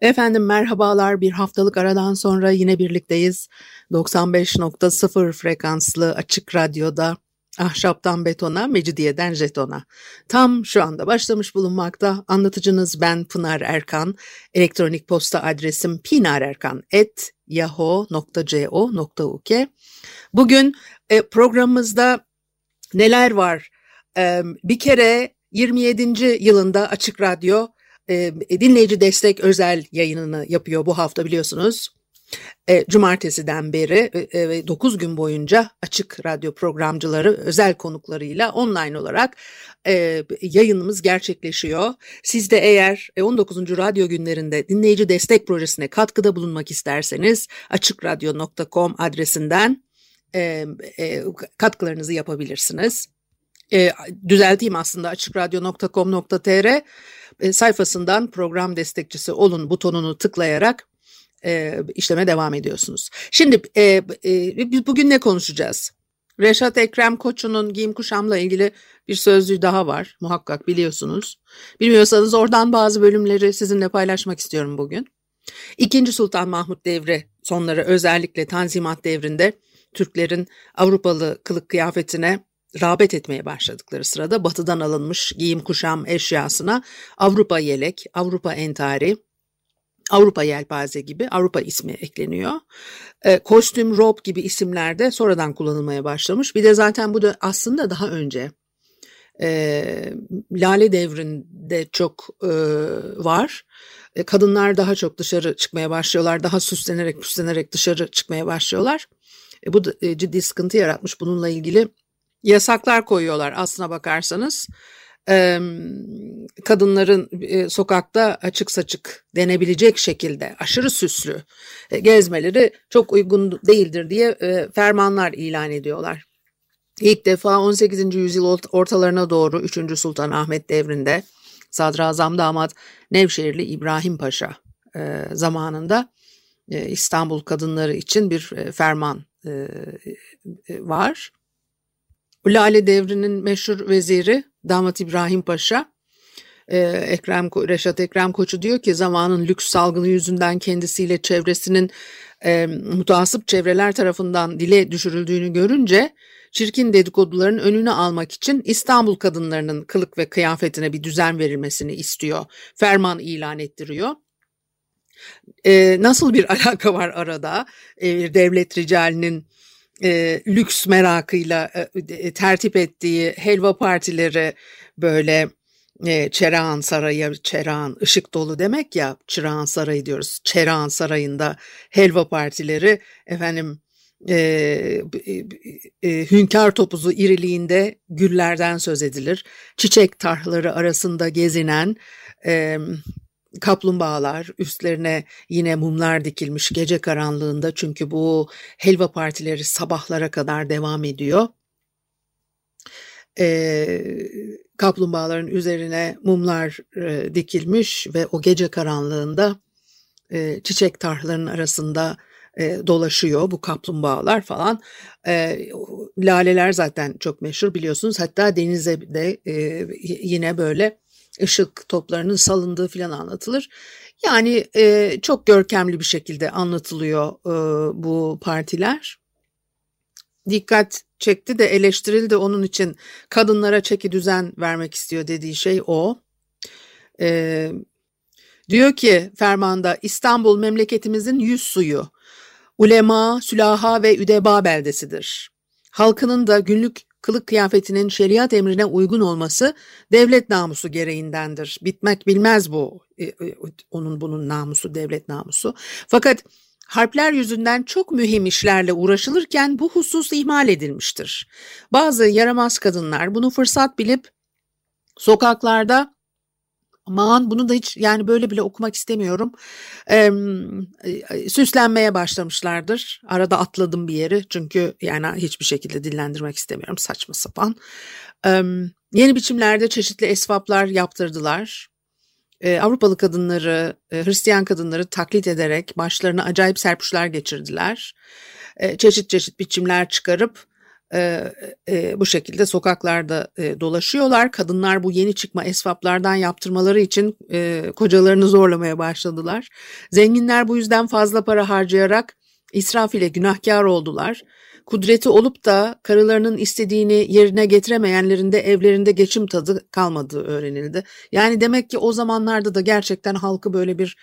Efendim merhabalar bir haftalık aradan sonra yine birlikteyiz. 95.0 frekanslı açık radyoda ahşaptan betona, mecidiyeden jetona. Tam şu anda başlamış bulunmakta. Anlatıcınız ben Pınar Erkan. Elektronik posta adresim pinarerkan.yahoo.co.uk Bugün e, programımızda neler var? Bir kere 27. yılında Açık Radyo e, dinleyici destek özel yayınını yapıyor bu hafta biliyorsunuz. E, cumartesiden beri e, ve 9 gün boyunca açık radyo programcıları özel konuklarıyla online olarak e, yayınımız gerçekleşiyor. Siz de eğer 19. radyo günlerinde dinleyici destek projesine katkıda bulunmak isterseniz açıkradyo.com adresinden katkılarınızı yapabilirsiniz. Düzelteyim aslında açıkradyo.com.tr sayfasından program destekçisi olun butonunu tıklayarak e, işleme devam ediyorsunuz. Şimdi e, e, biz bugün ne konuşacağız? Reşat Ekrem Koçu'nun giyim kuşamla ilgili bir sözlüğü daha var muhakkak biliyorsunuz. Bilmiyorsanız oradan bazı bölümleri sizinle paylaşmak istiyorum bugün. İkinci Sultan Mahmut devri sonları özellikle Tanzimat devrinde Türklerin Avrupalı kılık kıyafetine rağbet etmeye başladıkları sırada batıdan alınmış giyim kuşam eşyasına Avrupa yelek, Avrupa entari, Avrupa Yelpaze gibi Avrupa ismi ekleniyor. E, kostüm, rob gibi isimler de sonradan kullanılmaya başlamış. Bir de zaten bu da aslında daha önce e, Lale devrinde çok e, var. E, kadınlar daha çok dışarı çıkmaya başlıyorlar. Daha süslenerek püslenerek dışarı çıkmaya başlıyorlar. E, bu da e, ciddi sıkıntı yaratmış. Bununla ilgili yasaklar koyuyorlar aslına bakarsanız kadınların sokakta açık saçık denebilecek şekilde aşırı süslü gezmeleri çok uygun değildir diye fermanlar ilan ediyorlar. İlk defa 18. yüzyıl ortalarına doğru 3. Sultan Ahmet devrinde Sadrazam damat Nevşehirli İbrahim Paşa zamanında İstanbul kadınları için bir ferman var. Lale devrinin meşhur veziri damat İbrahim Paşa e, Ekrem Reşat Ekrem Koçu diyor ki zamanın lüks salgını yüzünden kendisiyle çevresinin e, mutasip çevreler tarafından dile düşürüldüğünü görünce çirkin dedikoduların önünü almak için İstanbul kadınlarının kılık ve kıyafetine bir düzen verilmesini istiyor. Ferman ilan ettiriyor. E, nasıl bir alaka var arada? E, devlet ricalinin e, lüks merakıyla e, tertip ettiği helva partileri böyle e, Çerağan Sarayı, Çerağan ışık dolu demek ya Çırağan Sarayı diyoruz. Çerağan Sarayı'nda helva partileri efendim e, e, e, hünkâr topuzu iriliğinde güllerden söz edilir. Çiçek tarhları arasında gezinen e, kaplumbağalar, üstlerine yine mumlar dikilmiş gece karanlığında çünkü bu helva partileri sabahlara kadar devam ediyor. Ee, kaplumbağaların üzerine mumlar e, dikilmiş ve o gece karanlığında e, çiçek tarhlarının arasında e, dolaşıyor bu kaplumbağalar falan. E, laleler zaten çok meşhur biliyorsunuz. Hatta denize de e, yine böyle ışık toplarının salındığı filan anlatılır. Yani e, çok görkemli bir şekilde anlatılıyor e, bu partiler. Dikkat çekti de eleştirildi onun için kadınlara çeki düzen vermek istiyor dediği şey o. E, diyor ki fermanda İstanbul memleketimizin yüz suyu, ulema, sülaha ve üdeba beldesidir. Halkının da günlük kılık kıyafetinin şeriat emrine uygun olması devlet namusu gereğindendir. Bitmek bilmez bu e, e, onun bunun namusu devlet namusu. Fakat harpler yüzünden çok mühim işlerle uğraşılırken bu husus ihmal edilmiştir. Bazı yaramaz kadınlar bunu fırsat bilip sokaklarda Aman bunu da hiç yani böyle bile okumak istemiyorum. Ee, süslenmeye başlamışlardır. Arada atladım bir yeri çünkü yani hiçbir şekilde dillendirmek istemiyorum saçma sapan. Ee, yeni biçimlerde çeşitli esvaplar yaptırdılar. Ee, Avrupalı kadınları, e, Hristiyan kadınları taklit ederek başlarına acayip serpuşlar geçirdiler. Ee, çeşit çeşit biçimler çıkarıp e, e, bu şekilde sokaklarda e, dolaşıyorlar. Kadınlar bu yeni çıkma esvaplardan yaptırmaları için e, kocalarını zorlamaya başladılar. Zenginler bu yüzden fazla para harcayarak israf ile günahkar oldular. Kudreti olup da karılarının istediğini yerine getiremeyenlerin de evlerinde geçim tadı kalmadığı öğrenildi. Yani demek ki o zamanlarda da gerçekten halkı böyle bir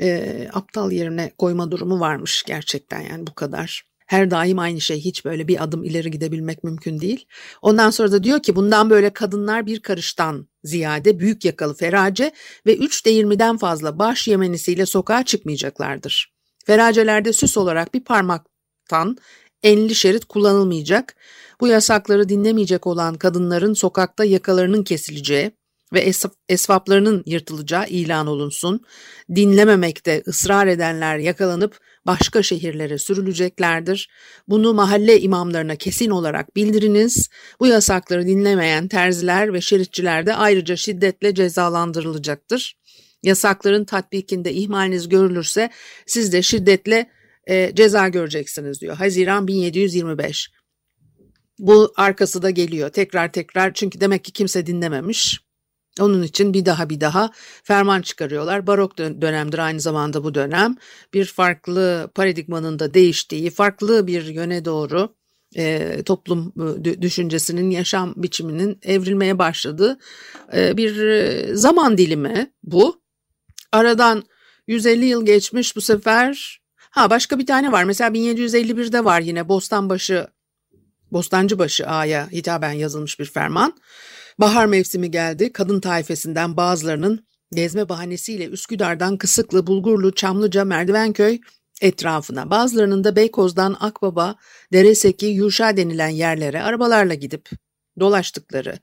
e, aptal yerine koyma durumu varmış gerçekten yani bu kadar her daim aynı şey. Hiç böyle bir adım ileri gidebilmek mümkün değil. Ondan sonra da diyor ki bundan böyle kadınlar bir karıştan ziyade büyük yakalı ferace ve üç değirmiden fazla baş yemenisiyle sokağa çıkmayacaklardır. Feracelerde süs olarak bir parmaktan enli şerit kullanılmayacak. Bu yasakları dinlemeyecek olan kadınların sokakta yakalarının kesileceği, ve es esvaplarının yırtılacağı ilan olunsun. Dinlememekte ısrar edenler yakalanıp başka şehirlere sürüleceklerdir. Bunu mahalle imamlarına kesin olarak bildiriniz. Bu yasakları dinlemeyen terziler ve şeritçiler de ayrıca şiddetle cezalandırılacaktır. Yasakların tatbikinde ihmaliniz görülürse siz de şiddetle e, ceza göreceksiniz diyor. Haziran 1725. Bu arkası da geliyor tekrar tekrar çünkü demek ki kimse dinlememiş. Onun için bir daha bir daha ferman çıkarıyorlar. Barok dönemdir aynı zamanda bu dönem. Bir farklı paradigmanın da değiştiği, farklı bir yöne doğru e, toplum e, düşüncesinin, yaşam biçiminin evrilmeye başladığı e, bir e, zaman dilimi bu. Aradan 150 yıl geçmiş bu sefer. Ha başka bir tane var. Mesela 1751'de var yine Bostanbaşı Bostancıbaşı Ağa'ya hitaben yazılmış bir ferman. Bahar mevsimi geldi. Kadın taifesinden bazılarının gezme bahanesiyle Üsküdar'dan Kısıklı, Bulgurlu, Çamlıca, Merdivenköy etrafına, bazılarının da Beykoz'dan Akbaba, Dereseki, Yuşa denilen yerlere arabalarla gidip dolaştıkları.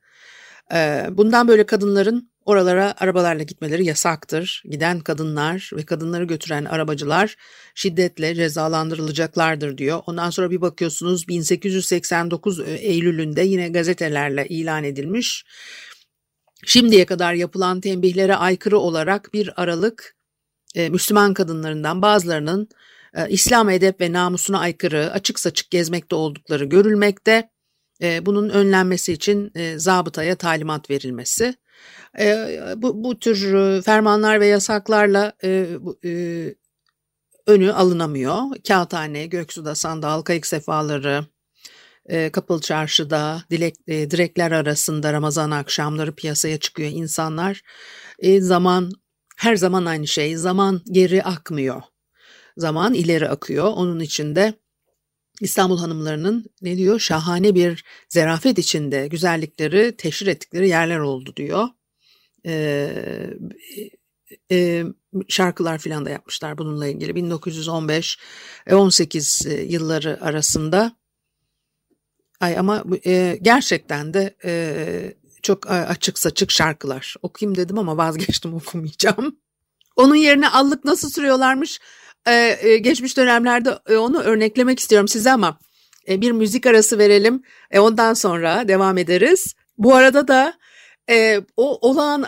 Bundan böyle kadınların Oralara arabalarla gitmeleri yasaktır. Giden kadınlar ve kadınları götüren arabacılar şiddetle cezalandırılacaklardır diyor. Ondan sonra bir bakıyorsunuz 1889 Eylül'ünde yine gazetelerle ilan edilmiş. Şimdiye kadar yapılan tembihlere aykırı olarak bir aralık e, Müslüman kadınlarından bazılarının e, İslam edep ve namusuna aykırı açık saçık gezmekte oldukları görülmekte. E, bunun önlenmesi için e, zabıtaya talimat verilmesi. E, bu, bu tür fermanlar ve yasaklarla e, e, önü alınamıyor. Kağıthane, Göksu'da sandal, kayık sefaları, e, Kapalı Çarşı'da dilek, e, direkler arasında Ramazan akşamları piyasaya çıkıyor insanlar. E, zaman her zaman aynı şey. Zaman geri akmıyor. Zaman ileri akıyor. Onun içinde İstanbul hanımlarının ne diyor? Şahane bir zerafet içinde güzellikleri teşhir ettikleri yerler oldu diyor e, e, şarkılar filan da yapmışlar bununla ilgili. 1915-18 yılları arasında. Ay ama e, gerçekten de e, çok açık saçık şarkılar. Okuyayım dedim ama vazgeçtim okumayacağım. Onun yerine allık nasıl sürüyorlarmış? E, e, geçmiş dönemlerde e, onu örneklemek istiyorum size ama e, bir müzik arası verelim. E, ondan sonra devam ederiz. Bu arada da e, o olağan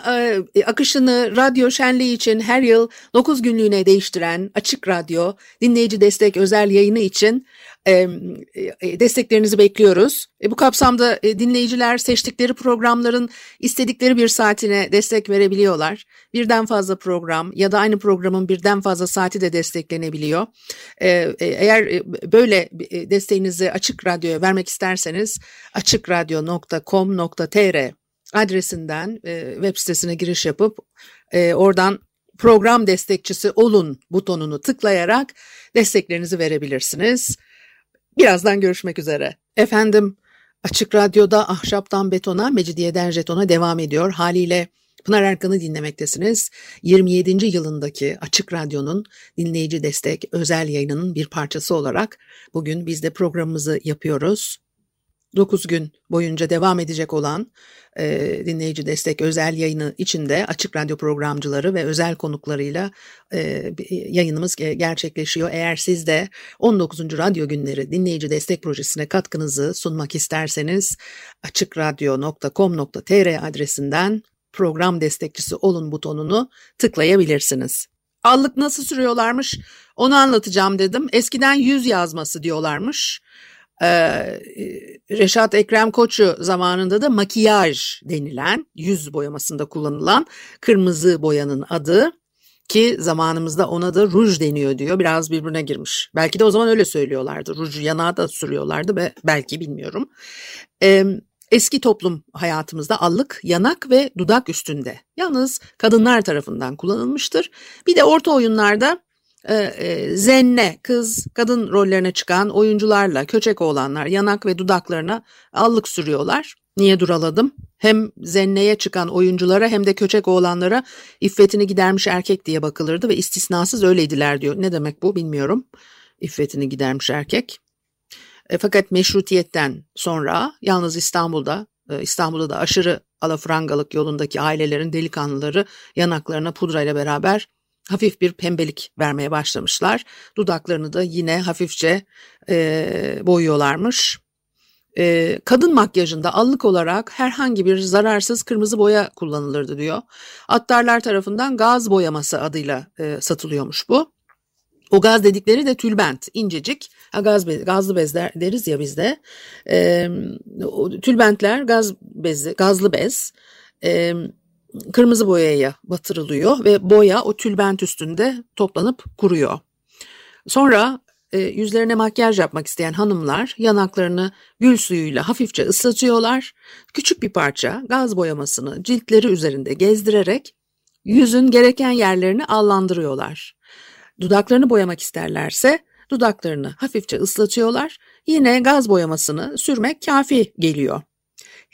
e, akışını radyo şenliği için her yıl 9 günlüğüne değiştiren Açık Radyo dinleyici destek özel yayını için e, e, desteklerinizi bekliyoruz. E, bu kapsamda e, dinleyiciler seçtikleri programların istedikleri bir saatine destek verebiliyorlar. Birden fazla program ya da aynı programın birden fazla saati de desteklenebiliyor. E, e, eğer e, böyle e, desteğinizi Açık Radyo'ya vermek isterseniz açıkradyo.com.tr adresinden e, web sitesine giriş yapıp e, oradan program destekçisi olun butonunu tıklayarak desteklerinizi verebilirsiniz. Birazdan görüşmek üzere. Efendim Açık Radyo'da Ahşaptan Betona, Mecidiyeden Jeton'a devam ediyor. Haliyle Pınar Erkan'ı dinlemektesiniz. 27. yılındaki Açık Radyo'nun dinleyici destek özel yayınının bir parçası olarak bugün biz de programımızı yapıyoruz. 9 gün boyunca devam edecek olan e, dinleyici destek özel yayını içinde açık radyo programcıları ve özel konuklarıyla e, yayınımız gerçekleşiyor. Eğer siz de 19. Radyo Günleri dinleyici destek projesine katkınızı sunmak isterseniz açıkradyo.com.tr adresinden program destekçisi olun butonunu tıklayabilirsiniz. Allık nasıl sürüyorlarmış onu anlatacağım dedim. Eskiden yüz yazması diyorlarmış. Ee, Reşat Ekrem Koçu zamanında da makiyaj denilen yüz boyamasında kullanılan kırmızı boyanın adı ki zamanımızda ona da ruj deniyor diyor. Biraz birbirine girmiş. Belki de o zaman öyle söylüyorlardı. Ruju yanağa da sürüyorlardı ve belki bilmiyorum. Eski toplum hayatımızda allık, yanak ve dudak üstünde. Yalnız kadınlar tarafından kullanılmıştır. Bir de orta oyunlarda e, e, zenne, kız, kadın rollerine çıkan oyuncularla köçek oğlanlar yanak ve dudaklarına allık sürüyorlar. Niye duraladım? Hem zenneye çıkan oyunculara hem de köçek oğlanlara iffetini gidermiş erkek diye bakılırdı ve istisnasız öyleydiler diyor. Ne demek bu bilmiyorum. İffetini gidermiş erkek. E, fakat meşrutiyetten sonra yalnız İstanbul'da e, İstanbul'da da aşırı alafrangalık yolundaki ailelerin delikanlıları yanaklarına pudrayla beraber hafif bir pembelik vermeye başlamışlar. Dudaklarını da yine hafifçe e, boyuyorlarmış. E, kadın makyajında allık olarak herhangi bir zararsız kırmızı boya kullanılırdı diyor. Attarlar tarafından gaz boyaması adıyla e, satılıyormuş bu. O gaz dedikleri de tülbent, incecik. Ha, gaz bez, gazlı bez der, deriz ya bizde. E, tülbentler gaz bezi, gazlı bez. E, kırmızı boyaya batırılıyor ve boya o tülbent üstünde toplanıp kuruyor. Sonra e, yüzlerine makyaj yapmak isteyen hanımlar yanaklarını gül suyuyla hafifçe ıslatıyorlar. Küçük bir parça gaz boyamasını ciltleri üzerinde gezdirerek yüzün gereken yerlerini allandırıyorlar. Dudaklarını boyamak isterlerse dudaklarını hafifçe ıslatıyorlar. Yine gaz boyamasını sürmek kafi geliyor.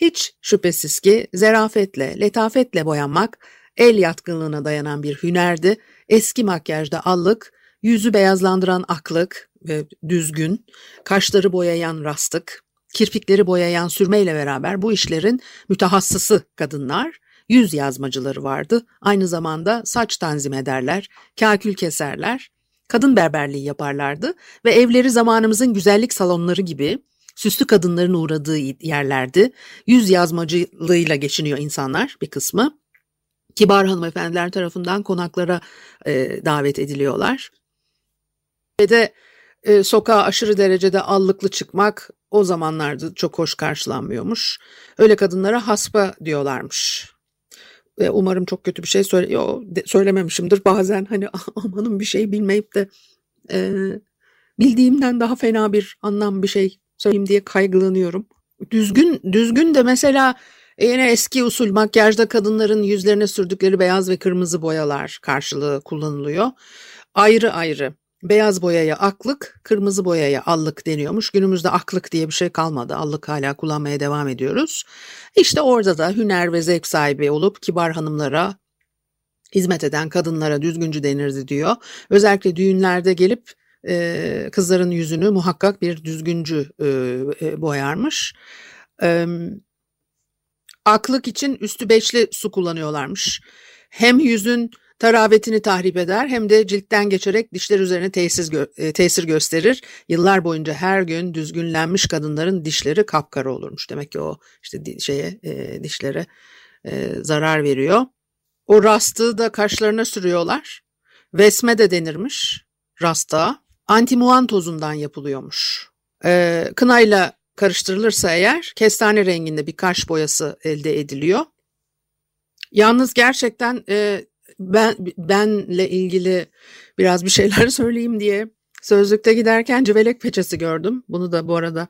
Hiç şüphesiz ki zerafetle, letafetle boyanmak el yatkınlığına dayanan bir hünerdi. Eski makyajda allık, yüzü beyazlandıran aklık ve düzgün, kaşları boyayan rastık, kirpikleri boyayan sürmeyle beraber bu işlerin mütehassısı kadınlar, yüz yazmacıları vardı. Aynı zamanda saç tanzim ederler, kakül keserler, kadın berberliği yaparlardı ve evleri zamanımızın güzellik salonları gibi süslü kadınların uğradığı yerlerdi. Yüz yazmacılığıyla geçiniyor insanlar bir kısmı. Kibar hanımefendiler tarafından konaklara e, davet ediliyorlar. Ve de e, sokağa aşırı derecede allıklı çıkmak o zamanlarda çok hoş karşılanmıyormuş. Öyle kadınlara haspa diyorlarmış. Ve umarım çok kötü bir şey söyle Yo, de, söylememişimdir. Bazen hani amanın bir şey bilmeyip de e, bildiğimden daha fena bir anlam bir şey söyleyeyim diye kaygılanıyorum. Düzgün düzgün de mesela e, yine eski usul makyajda kadınların yüzlerine sürdükleri beyaz ve kırmızı boyalar karşılığı kullanılıyor. Ayrı ayrı beyaz boyaya aklık, kırmızı boyaya allık deniyormuş. Günümüzde aklık diye bir şey kalmadı. Allık hala kullanmaya devam ediyoruz. İşte orada da hüner ve zevk sahibi olup kibar hanımlara hizmet eden kadınlara düzgüncü denirdi diyor. Özellikle düğünlerde gelip e, kızların yüzünü muhakkak bir düzgüncü e, boyarmış. E, aklık için üstü beşli su kullanıyorlarmış. Hem yüzün taravetini tahrip eder hem de ciltten geçerek dişler üzerine tesir, gö e, tesir gösterir. Yıllar boyunca her gün düzgünlenmiş kadınların dişleri kapkara olurmuş. Demek ki o işte di şeye e, dişlere e, zarar veriyor. O rastığı da kaşlarına sürüyorlar. Vesme de denirmiş rasta antimuan tozundan yapılıyormuş. E, kınayla karıştırılırsa eğer kestane renginde bir kaş boyası elde ediliyor. Yalnız gerçekten e, ben benle ilgili biraz bir şeyler söyleyeyim diye sözlükte giderken civelek peçesi gördüm. Bunu da bu arada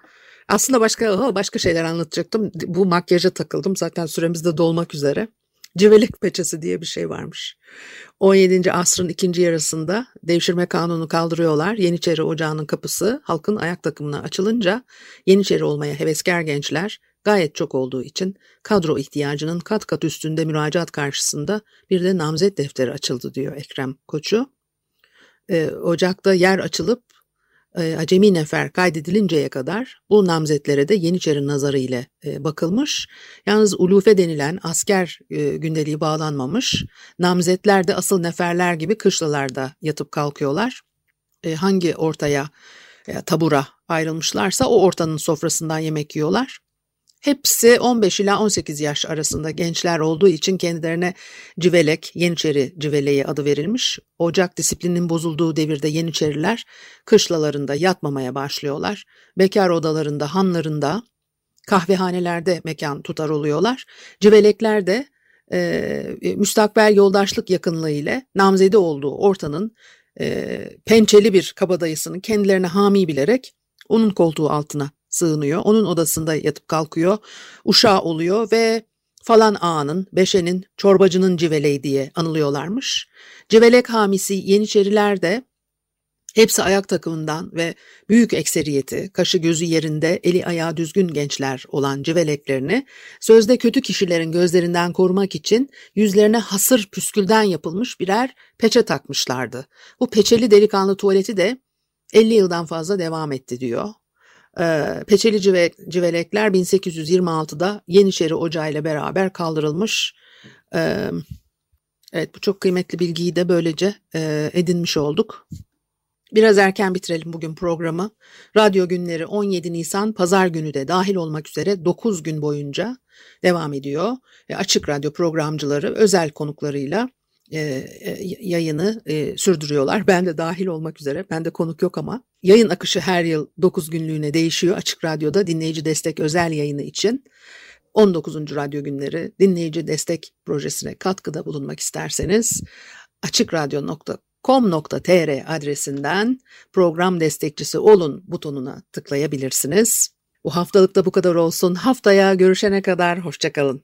aslında başka başka şeyler anlatacaktım. Bu makyaja takıldım. Zaten süremiz de dolmak üzere. Civelek peçesi diye bir şey varmış. 17. asrın ikinci yarısında devşirme kanunu kaldırıyorlar. Yeniçeri Ocağı'nın kapısı halkın ayak takımına açılınca Yeniçeri olmaya heveskar gençler gayet çok olduğu için kadro ihtiyacının kat kat üstünde müracaat karşısında bir de namzet defteri açıldı diyor Ekrem Koçu. Ee, Ocak'ta yer açılıp acemi nefer kaydedilinceye kadar bu namzetlere de Yeniçeri nazarı ile e, bakılmış. Yalnız ulufe denilen asker e, gündeliği bağlanmamış. Namzetler de asıl neferler gibi kışlalarda yatıp kalkıyorlar. E, hangi ortaya tabura ayrılmışlarsa o ortanın sofrasından yemek yiyorlar. Hepsi 15 ila 18 yaş arasında gençler olduğu için kendilerine civelek, Yeniçeri civeleği adı verilmiş. Ocak disiplinin bozulduğu devirde Yeniçeriler kışlalarında yatmamaya başlıyorlar. Bekar odalarında, hanlarında, kahvehanelerde mekan tutar oluyorlar. Civelekler de e, müstakbel yoldaşlık yakınlığı ile namzede olduğu ortanın e, pençeli bir kabadayısını kendilerine hami bilerek onun koltuğu altına sığınıyor. Onun odasında yatıp kalkıyor. Uşağı oluyor ve falan ağanın, beşenin, çorbacının civeleği diye anılıyorlarmış. Civelek hamisi Yeniçeriler de hepsi ayak takımından ve büyük ekseriyeti, kaşı gözü yerinde, eli ayağı düzgün gençler olan civeleklerini sözde kötü kişilerin gözlerinden korumak için yüzlerine hasır püskülden yapılmış birer peçe takmışlardı. Bu peçeli delikanlı tuvaleti de 50 yıldan fazla devam etti diyor. Ee, Peçeli cive, civelekler 1826'da Yeniçeri Ocağı ile beraber kaldırılmış. Ee, evet bu çok kıymetli bilgiyi de böylece e, edinmiş olduk. Biraz erken bitirelim bugün programı. Radyo günleri 17 Nisan pazar günü de dahil olmak üzere 9 gün boyunca devam ediyor. E, açık radyo programcıları özel konuklarıyla e, e, yayını e, sürdürüyorlar. Ben de dahil olmak üzere. Ben de konuk yok ama. Yayın akışı her yıl 9 günlüğüne değişiyor. Açık Radyo'da dinleyici destek özel yayını için 19. Radyo Günleri dinleyici destek projesine katkıda bulunmak isterseniz açıkradyo.com.tr adresinden program destekçisi olun butonuna tıklayabilirsiniz. Bu haftalıkta bu kadar olsun. Haftaya görüşene kadar hoşçakalın.